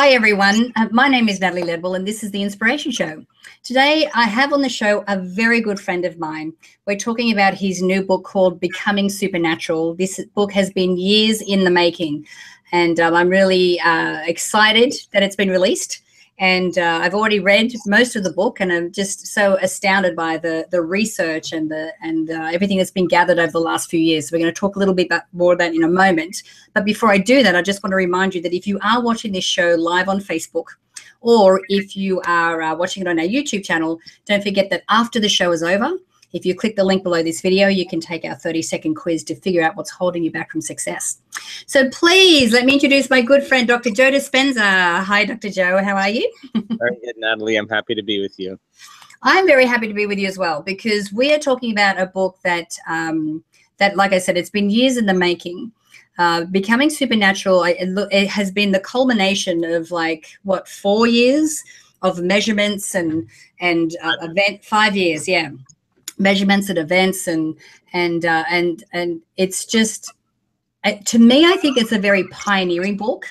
Hi, everyone. Uh, my name is Natalie Ledwell, and this is The Inspiration Show. Today, I have on the show a very good friend of mine. We're talking about his new book called Becoming Supernatural. This book has been years in the making, and um, I'm really uh, excited that it's been released and uh, I've already read most of the book, and I'm just so astounded by the the research and the and uh, everything that's been gathered over the last few years. So we're going to talk a little bit about, more about that in a moment. But before I do that, I just want to remind you that if you are watching this show live on Facebook, or if you are uh, watching it on our YouTube channel, don't forget that after the show is over, if you click the link below this video, you can take our 30 second quiz to figure out what's holding you back from success. So please let me introduce my good friend, Dr. Joe Dispenza. Hi, Dr. Joe. How are you? Very good, Natalie. I'm happy to be with you. I'm very happy to be with you as well because we are talking about a book that, um, that like I said, it's been years in the making. Uh, becoming supernatural it, it has been the culmination of like what four years of measurements and and uh, event five years yeah measurements at events and and uh, and and it's just uh, to me i think it's a very pioneering book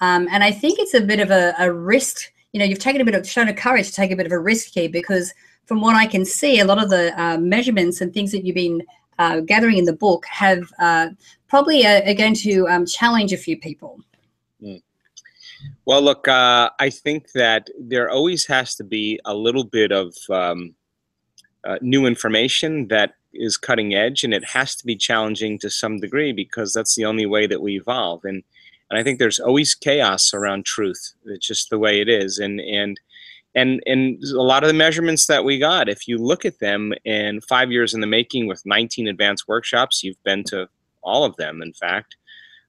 um, and i think it's a bit of a, a, risk you know you've taken a bit of shown a courage to take a bit of a risk here because from what i can see a lot of the uh, measurements and things that you've been uh, gathering in the book have uh, probably uh, are going to um, challenge a few people mm. well look i think that there always has to be a little bit of um, uh, new information that is cutting edge and it has to be challenging to some degree because that's the only way that we evolve. And and I think there's always chaos around truth. It's just the way it is. And and and and a lot of the measurements that we got if you look at them in five years in the making with 19 advanced workshops you've been to all of them in fact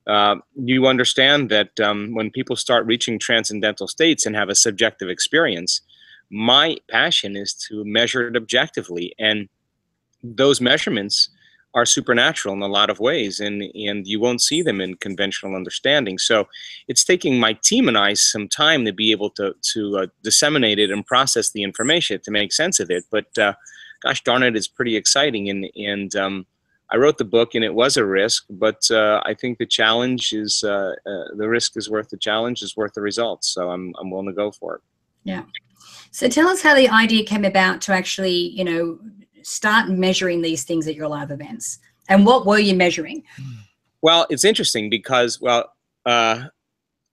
uh, you understand that um, when people start reaching transcendental states and have a subjective experience my passion is to measure it objectively and those measurements are supernatural in a lot of ways and and you won't see them in conventional understanding so it's taking my team and i some time to be able to to uh, disseminate it and process the information to make sense of it but uh, gosh darn it it's pretty exciting and and um, I wrote the book and it was a risk, but uh, I think the challenge is uh, uh, the risk is worth the challenge, is worth the results. So I'm, I'm willing to go for it. Yeah. So tell us how the idea came about to actually, you know, start measuring these things at your live events. And what were you measuring? Well, it's interesting because, well, uh,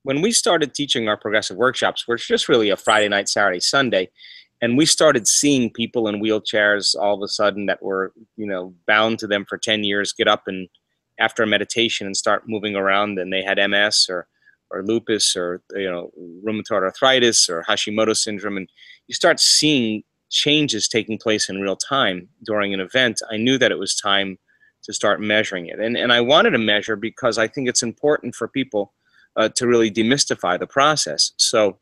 when we started teaching our progressive workshops, which just really a Friday night, Saturday, Sunday, and we started seeing people in wheelchairs all of a sudden that were, you know, bound to them for 10 years get up and after a meditation and start moving around and they had MS or or lupus or you know rheumatoid arthritis or Hashimoto syndrome, and you start seeing changes taking place in real time during an event, I knew that it was time to start measuring it. And, and I wanted to measure because I think it's important for people uh, to really demystify the process. So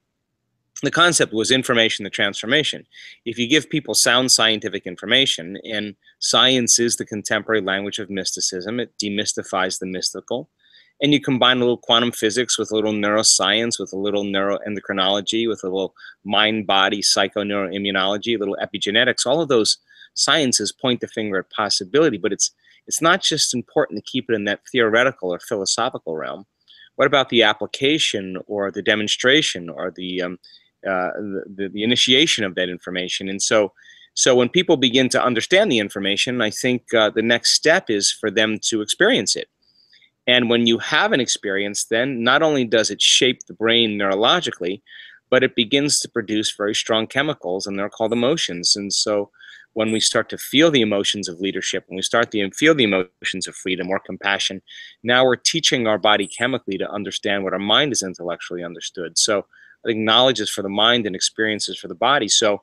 the concept was information the transformation. If you give people sound scientific information, and science is the contemporary language of mysticism, it demystifies the mystical and you combine a little quantum physics with a little neuroscience, with a little neuroendocrinology, with a little mind body psychoneuroimmunology, a little epigenetics, all of those sciences point the finger at possibility, but it's it's not just important to keep it in that theoretical or philosophical realm. What about the application or the demonstration or the um, uh, the, the, initiation of that information? And so, so when people begin to understand the information, I think uh, the next step is for them to experience it and when you have an experience, then not only does it shape the brain neurologically, but it begins to produce very strong chemicals, and they're called emotions. And so when we start to feel the emotions of leadership, when we start to feel the emotions of freedom or compassion, now we're teaching our body chemically to understand what our mind is intellectually understood. So I think knowledge is for the mind and experiences for the body. So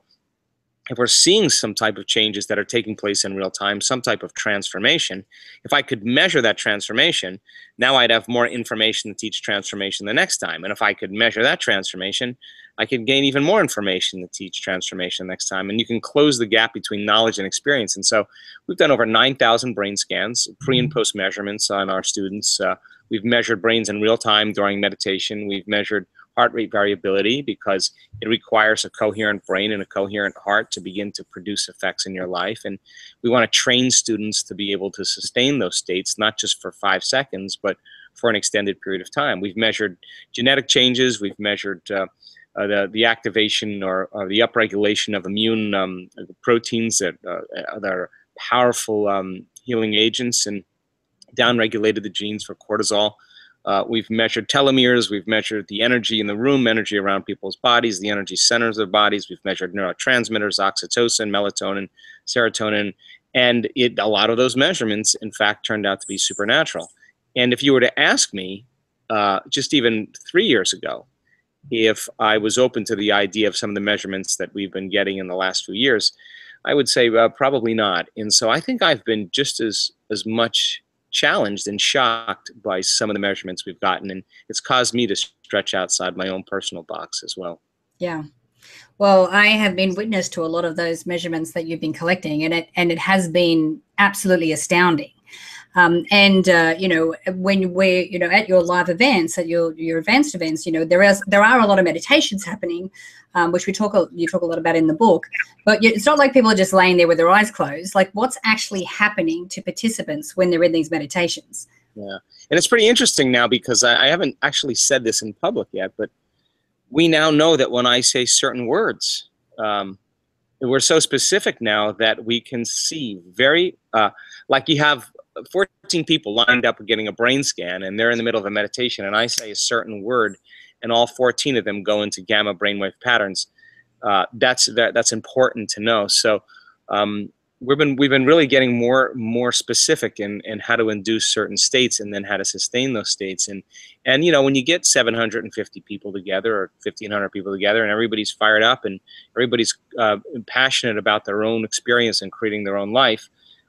if we're seeing some type of changes that are taking place in real time, some type of transformation, if I could measure that transformation, now I'd have more information to teach transformation the next time. And if I could measure that transformation, I could gain even more information to teach transformation next time. And you can close the gap between knowledge and experience. And so we've done over 9,000 brain scans, pre and mm-hmm. post measurements on our students. Uh, we've measured brains in real time during meditation. We've measured heart rate variability because it requires a coherent brain and a coherent heart to begin to produce effects in your life. And we want to train students to be able to sustain those states, not just for five seconds, but for an extended period of time. We've measured genetic changes. We've measured uh, uh, the, the activation or, or, the upregulation of immune um, proteins that, uh, that are powerful um, healing agents and downregulated the genes for cortisol. Uh, we've measured telomeres. We've measured the energy in the room, energy around people's bodies, the energy centers of bodies. We've measured neurotransmitters, oxytocin, melatonin, serotonin, and it, a lot of those measurements, in fact, turned out to be supernatural. And if you were to ask me, uh, just even three years ago, if I was open to the idea of some of the measurements that we've been getting in the last few years, I would say uh, probably not. And so I think I've been just as as much challenged and shocked by some of the measurements we've gotten, and it's caused me to stretch outside my own personal box as well. Yeah. Well, I have been witness to a lot of those measurements that you've been collecting, and it and it has been absolutely astounding. Um, and uh, you know, when we're you know at your live events, at your your advanced events, you know there is there are a lot of meditations happening, um, which we talk you talk a lot about in the book. But it's not like people are just laying there with their eyes closed. Like what's actually happening to participants when they're in these meditations? Yeah, and it's pretty interesting now because I, I haven't actually said this in public yet, but we now know that when I say certain words. Um, we're so specific now that we can see very uh, like you have 14 people lined up getting a brain scan and they're in the middle of a meditation and I say a certain word and all 14 of them go into gamma brainwave patterns, uh, that's that, that's important to know. So um, we've been we've been really getting more more specific in, in how to induce certain states and then how to sustain those states. And and you know when you get 750 people together or 1,500 people together and everybody's fired up and everybody's uh, passionate about their own experience and creating their own life,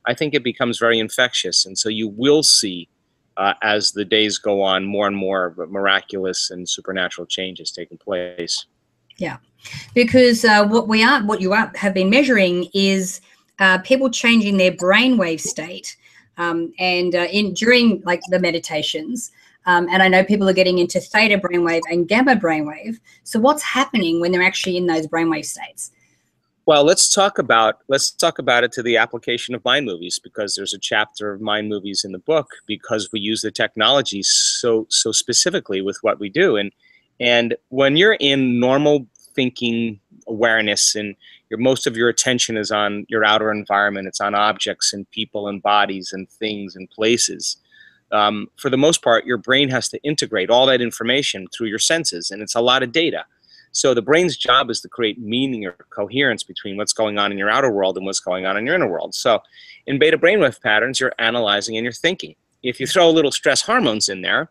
I think it becomes very infectious. And so you will see, uh, as the days go on, more and more miraculous and supernatural changes taking place. Yeah, because uh, what we are, what you are, have been measuring is uh, people changing their brainwave state, um, and uh, in during like the meditations. Um, and I know people are getting into theta brainwave and gamma brainwave. So what's happening when they're actually in those brainwave states? Well, let's talk about let's talk about it to the application of mind movies because there's a chapter of mind movies in the book because we use the technology so so specifically with what we do. And and when you're in normal thinking awareness and your most of your attention is on your outer environment it's on objects and people and bodies and things and places um, for the most part your brain has to integrate all that information through your senses and it's a lot of data so the brain's job is to create meaning or coherence between what's going on in your outer world and what's going on in your inner world. So in beta brainwave patterns, you're analyzing and you're thinking. If you throw a little stress hormones in there,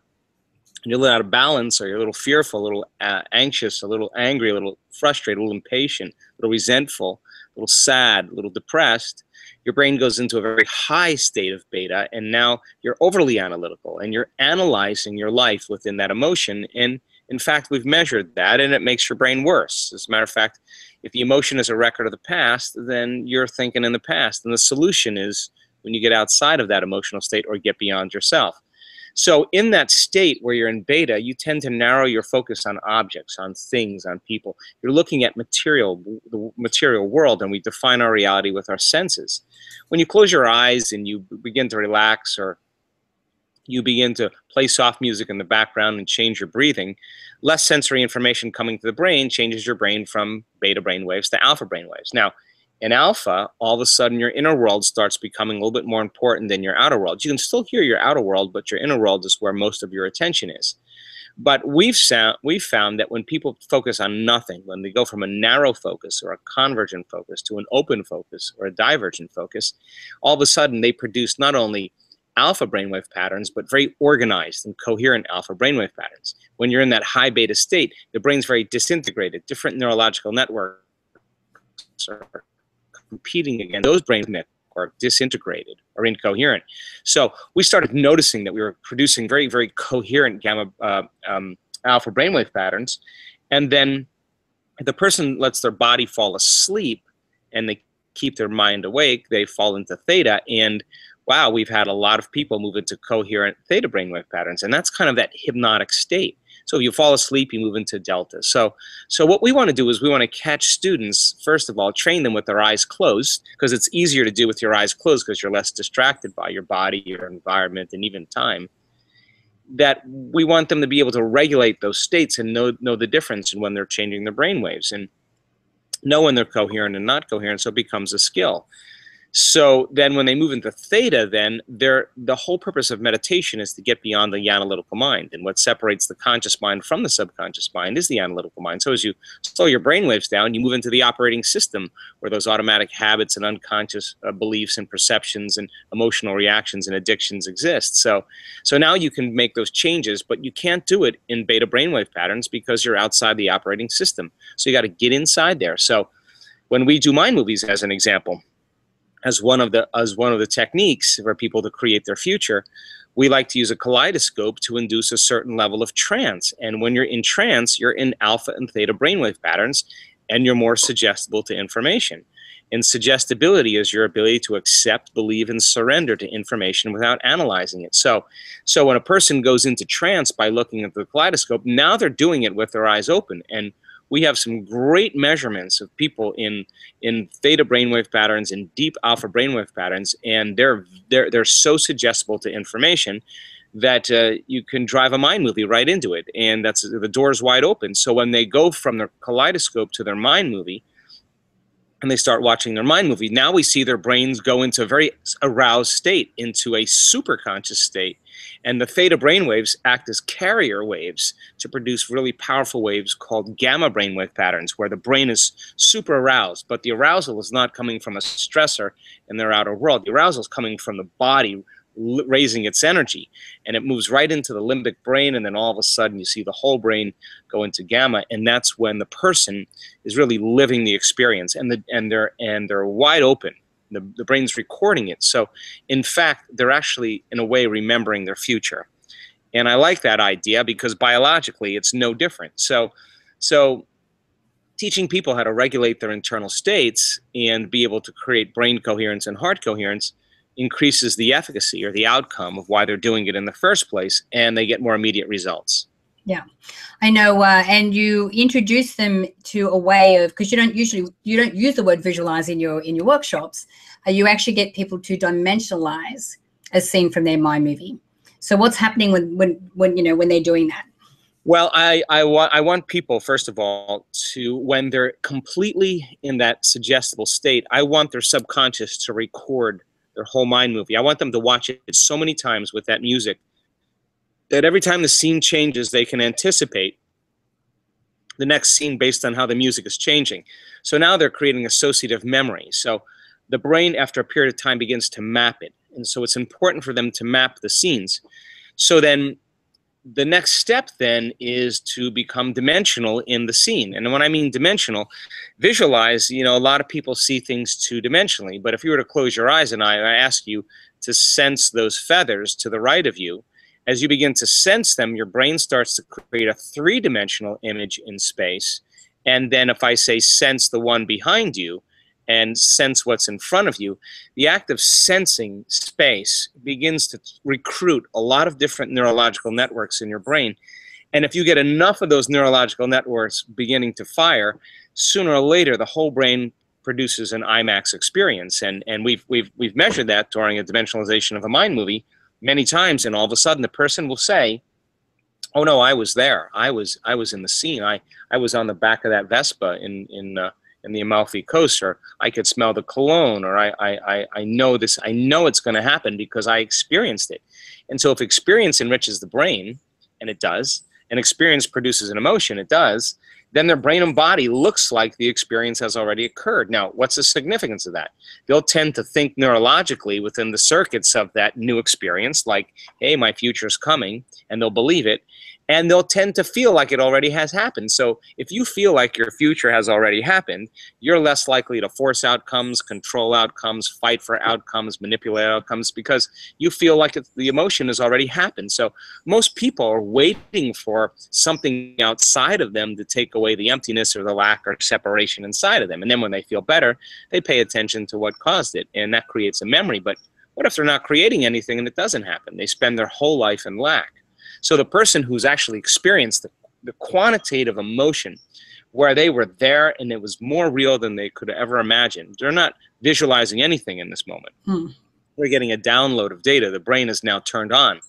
and you're a little out of balance, or you're a little fearful, a little uh, anxious, a little angry, a little frustrated, a little impatient, a little resentful, a little sad, a little depressed, your brain goes into a very high state of beta, and now you're overly analytical and you're analyzing your life within that emotion. And in fact, we've measured that and it makes your brain worse. As a matter of fact, if the emotion is a record of the past, then you're thinking in the past. And the solution is when you get outside of that emotional state or get beyond yourself. So, in that state where you're in beta, you tend to narrow your focus on objects, on things, on people. You're looking at material, the material world, and we define our reality with our senses. When you close your eyes and you begin to relax or you begin to play soft music in the background and change your breathing, less sensory information coming to the brain changes your brain from beta brain waves to alpha brain waves. Now, in alpha, all of a sudden your inner world starts becoming a little bit more important than your outer world. You can still hear your outer world, but your inner world is where most of your attention is. But we've found, we've found that when people focus on nothing, when they go from a narrow focus or a convergent focus to an open focus or a divergent focus, all of a sudden they produce not only alpha brainwave patterns, but very organized and coherent alpha brainwave patterns. When you're in that high beta state, the brain's very disintegrated. Different neurological networks are competing against those brain networks are disintegrated or incoherent. So we started noticing that we were producing very, very coherent gamma uh, um, alpha brainwave patterns. And then the person lets their body fall asleep and they keep their mind awake, they fall into theta. And wow, we've had a lot of people move into coherent theta brainwave patterns, and that's kind of that hypnotic state. So if you fall asleep, you move into delta. So, so what we want to do is we want to catch students, first of all, train them with their eyes closed, because it's easier to do with your eyes closed because you're less distracted by your body, your environment, and even time. that we want them to be able to regulate those states and know know the difference in when they're changing their brain waves and know when they're coherent and not coherent so it becomes a skill so then when they move into theta, then the whole purpose of meditation is to get beyond the analytical mind. And what separates the conscious mind from the subconscious mind is the analytical mind. So as you slow your brain waves down, you move into the operating system where those automatic habits and unconscious uh, beliefs and perceptions and emotional reactions and addictions exist. So, so now you can make those changes, but you can't do it in beta brainwave patterns because you're outside the operating system. So you got to get inside there. So when we do mind movies, as an example, as one of the as one of the techniques for people to create their future we like to use a kaleidoscope to induce a certain level of trance. And when you're in trance you're in alpha and theta brainwave patterns and you're more suggestible to information. And suggestibility is your ability to accept believe and surrender to information without analyzing it. So so when a person goes into trance by looking at the kaleidoscope now they're doing it with their eyes open. And we have some great measurements of people in in theta brainwave patterns and deep alpha brainwave patterns, and they're they're they're so suggestible to information that uh, you can drive a mind movie right into it, and that's the door's wide open. So when they go from their kaleidoscope to their mind movie, and they start watching their mind movie, now we see their brains go into a very aroused state, into a super conscious state, and the theta brainwaves act as carrier waves to produce really powerful waves called gamma brainwave patterns, where the brain is super aroused, but the arousal is not coming from a stressor in their outer world. The arousal is coming from the body raising its energy and it moves right into the limbic brain and then all of a sudden you see the whole brain go into gamma and that's when the person is really living the experience and the and they're and they're wide open the, the brain's recording it. So, in fact, they're actually, in a way, remembering their future. And I like that idea because biologically it's no different. So, so teaching people how to regulate their internal states and be able to create brain coherence and heart coherence increases the efficacy or the outcome of why they're doing it in the first place, and they get more immediate results. Yeah, I know. Uh, and you introduce them to a way of because you don't usually you don't use the word visualize in your in your workshops. Uh, you actually get people to dimensionalize a scene from their mind movie. So what's happening when when when you know when they're doing that? Well, I, I want I want people first of all to when they're completely in that suggestible state, I want their subconscious to record their whole mind movie. I want them to watch it so many times with that music that every time the scene changes, they can anticipate the next scene based on how the music is changing. So now they're creating associative memory. So the brain, after a period of time, begins to map it. And so it's important for them to map the scenes. So then the next step then is to become dimensional in the scene. And when I mean dimensional, visualize, you know, a lot of people see things two dimensionally. But if you were to close your eyes and I, I ask you to sense those feathers to the right of you, as you begin to sense them, your brain starts to create a three dimensional image in space. And then if I say sense the one behind you and sense what's in front of you, the act of sensing space begins to recruit a lot of different neurological networks in your brain. And if you get enough of those neurological networks beginning to fire, sooner or later the whole brain produces an IMAX experience. And, and we've, we've, we've measured that during a dimensionalization of a mind movie many times and all of a sudden the person will say oh no i was there. I was i was in the scene. I i was on the back of that vespa in in uh, in the amalfi coast or i could smell the cologne or i i i know this i know it's going to happen because i experienced it. And so if experience enriches the brain and it does and experience produces an emotion it does then their brain and body looks like the experience has already occurred. Now, what's the significance of that? They'll tend to think neurologically within the circuits of that new experience, like, hey, my future is coming, and they'll believe it and they'll tend to feel like it already has happened. So if you feel like your future has already happened, you're less likely to force outcomes, control outcomes, fight for outcomes, manipulate outcomes because you feel like the emotion has already happened. So most people are waiting for something outside of them to take away the emptiness or the lack or separation inside of them. And then when they feel better, they pay attention to what caused it, and that creates a memory. But what if they're not creating anything and it doesn't happen? They spend their whole life in lack. So the person who's actually experienced the, the quantitative emotion where they were there and it was more real than they could ever imagine, they're not visualizing anything in this moment. Hmm. They're getting a download of data. The brain is now turned on.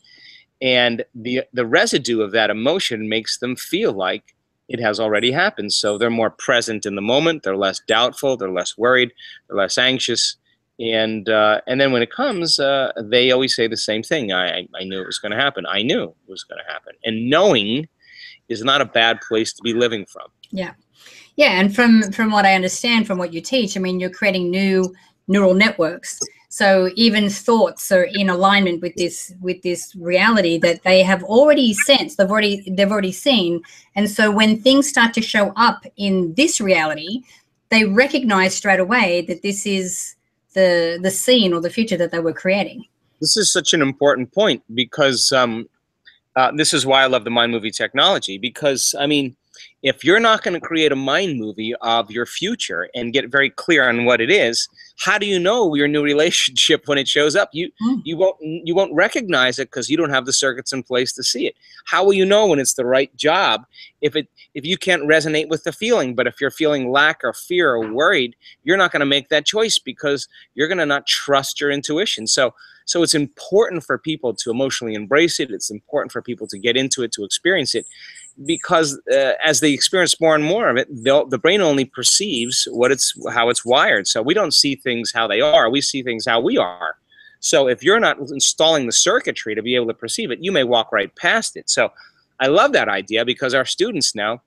and the the residue of that emotion makes them feel like it has already happened. So they're more present in the moment. They're less doubtful. They're less worried. They're less anxious. And uh, and then when it comes, uh, they always say the same thing. I I knew it was going to happen. I knew it was going to happen. And knowing is not a bad place to be living from. Yeah, yeah. And from from what I understand, from what you teach, I mean, you're creating new neural networks so even thoughts are in alignment with this with this reality that they have already sensed, they've already they've already seen. And so when things start to show up in this reality, they recognize straight away that this is the the scene or the future that they were creating. This is such an important point because um, uh, this is why I love the mind movie technology because I mean if you're not going to create a mind movie of your future and get very clear on what it is how do you know your new relationship when it shows up you mm. you won't you won't recognize it because you don't have the circuits in place to see it how will you know when it's the right job if it if you can't resonate with the feeling but if you're feeling lack or fear or worried you're not going to make that choice because you're going to not trust your intuition so so it's important for people to emotionally embrace it it's important for people to get into it to experience it because uh, as they experience more and more of it, the brain only perceives what it's how it's wired. So we don't see things how they are; we see things how we are. So if you're not installing the circuitry to be able to perceive it, you may walk right past it. So I love that idea because our students now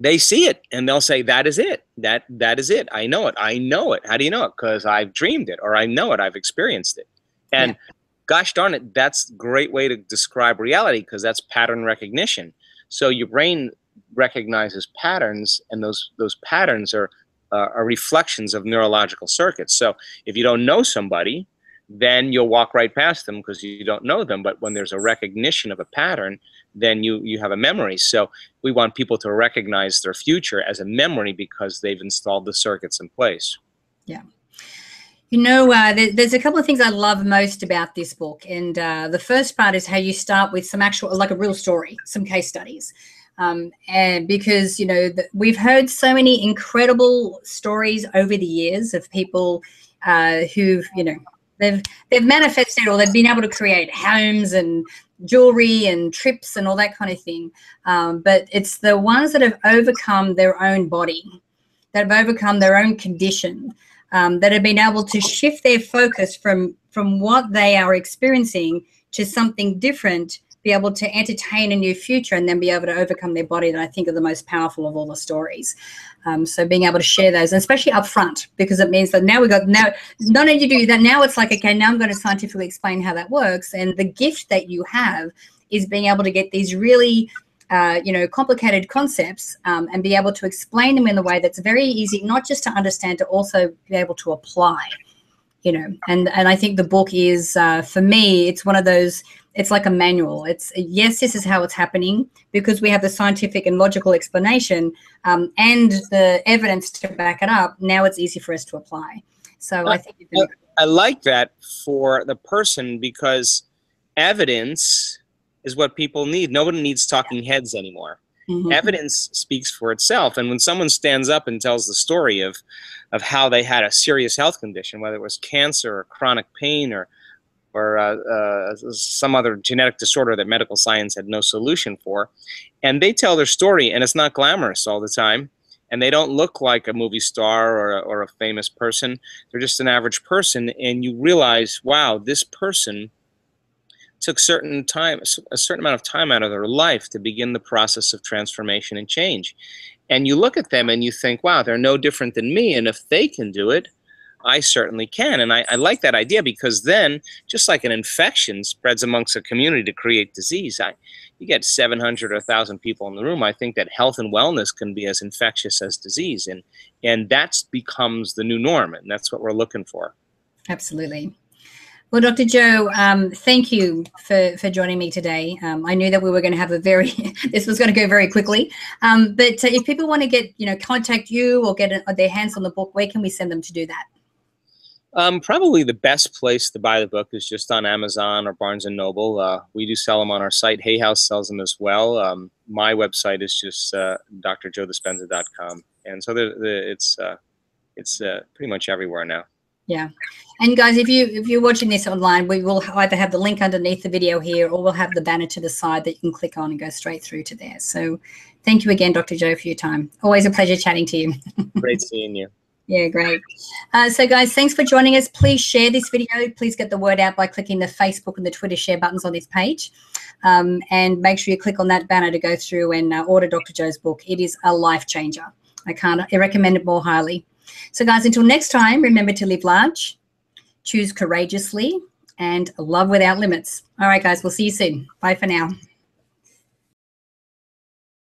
they see it and they'll say that is it. That that is it. I know it. I know it. How do you know it? Because i've dreamed it or i know it. I've experienced it. And yeah. gosh darn it that's a great way to describe reality because that's pattern recognition. So your brain recognizes patterns, and those those patterns are uh, are reflections of neurological circuits. So if you don't know somebody, then you'll walk right past them because you don't know them. But when there's a recognition of a pattern, then you you have a memory. So we want people to recognize their future as a memory because they've installed the circuits in place. Yeah. You know, uh, there, there's a couple of things I love most about this book. And uh, the first part is how you start with some actual, like a real story, some case studies. Um, and because, you know, the, we've heard so many incredible stories over the years of people uh, who've, you know, they've they've manifested or they've been able to create homes and jewelry and trips and all that kind of thing. Um, but it's the ones that have overcome their own body, that have overcome their own condition, um, that have been able to shift their focus from from what they are experiencing to something different be able to entertain a new future and then be able to overcome their body that I think are the most powerful of all the stories. Um, so being able to share those, and especially up front, because it means that now we've got now not only do that, now it's like okay, now I'm going to scientifically explain how that works, and the gift that you have is being able to get these really uh, you know, complicated concepts um, and be able to explain them in a way that's very easy, not just to understand, to also be able to apply. You know, and and I think the book is uh, for me, it's one of those. It's like a manual. It's yes, this is how it's happening because we have the scientific and logical explanation um, and the evidence to back it up. Now it's easy for us to apply. So I, I think I, I like that for the person because evidence is what people need. Nobody needs talking heads anymore. Mm-hmm. Evidence speaks for itself. And when someone stands up and tells the story of, of how they had a serious health condition, whether it was cancer or chronic pain or, or uh, uh, some other genetic disorder that medical science had no solution for, and they tell their story, and it's not glamorous all the time, and they don't look like a movie star or or a famous person. They're just an average person, and you realize, wow, this person took certain time a certain amount of time out of their life to begin the process of transformation and change. And you look at them and you think wow they're no different than me and if they can do it i certainly can and I, I like that idea because then just like an infection spreads amongst a community to create disease I, you get 700 or 1000 people in the room i think that health and wellness can be as infectious as disease and and that becomes the new norm and that's what we're looking for absolutely well, Dr. Joe, um, thank you for, for joining me today. Um, I knew that we were going to have a very, this was going to go very quickly. Um, but uh, if people want to get, you know, contact you or get a, their hands on the book, where can we send them to do that? Um, probably the best place to buy the book is just on Amazon or Barnes and Noble. Uh, we do sell them on our site. Hay House sells them as well. Um, my website is just uh, drjoedispenza.com, and so the, the, it's uh, it's uh, pretty much everywhere now. Yeah. And guys, if you if you're watching this online, we will either have the link underneath the video here, or we'll have the banner to the side that you can click on and go straight through to there. So, thank you again, Dr. Joe, for your time. Always a pleasure chatting to you. Great seeing you. Yeah, great. Uh, so, guys, thanks for joining us. Please share this video. Please get the word out by clicking the Facebook and the Twitter share buttons on this page. Um, and make sure you click on that banner to go through and uh, order Dr. Joe's book. It is a life changer. I can't I recommend it more highly. So, guys, until next time, remember to live large, choose courageously, and love without limits. All right, guys, we'll see you soon. Bye for now.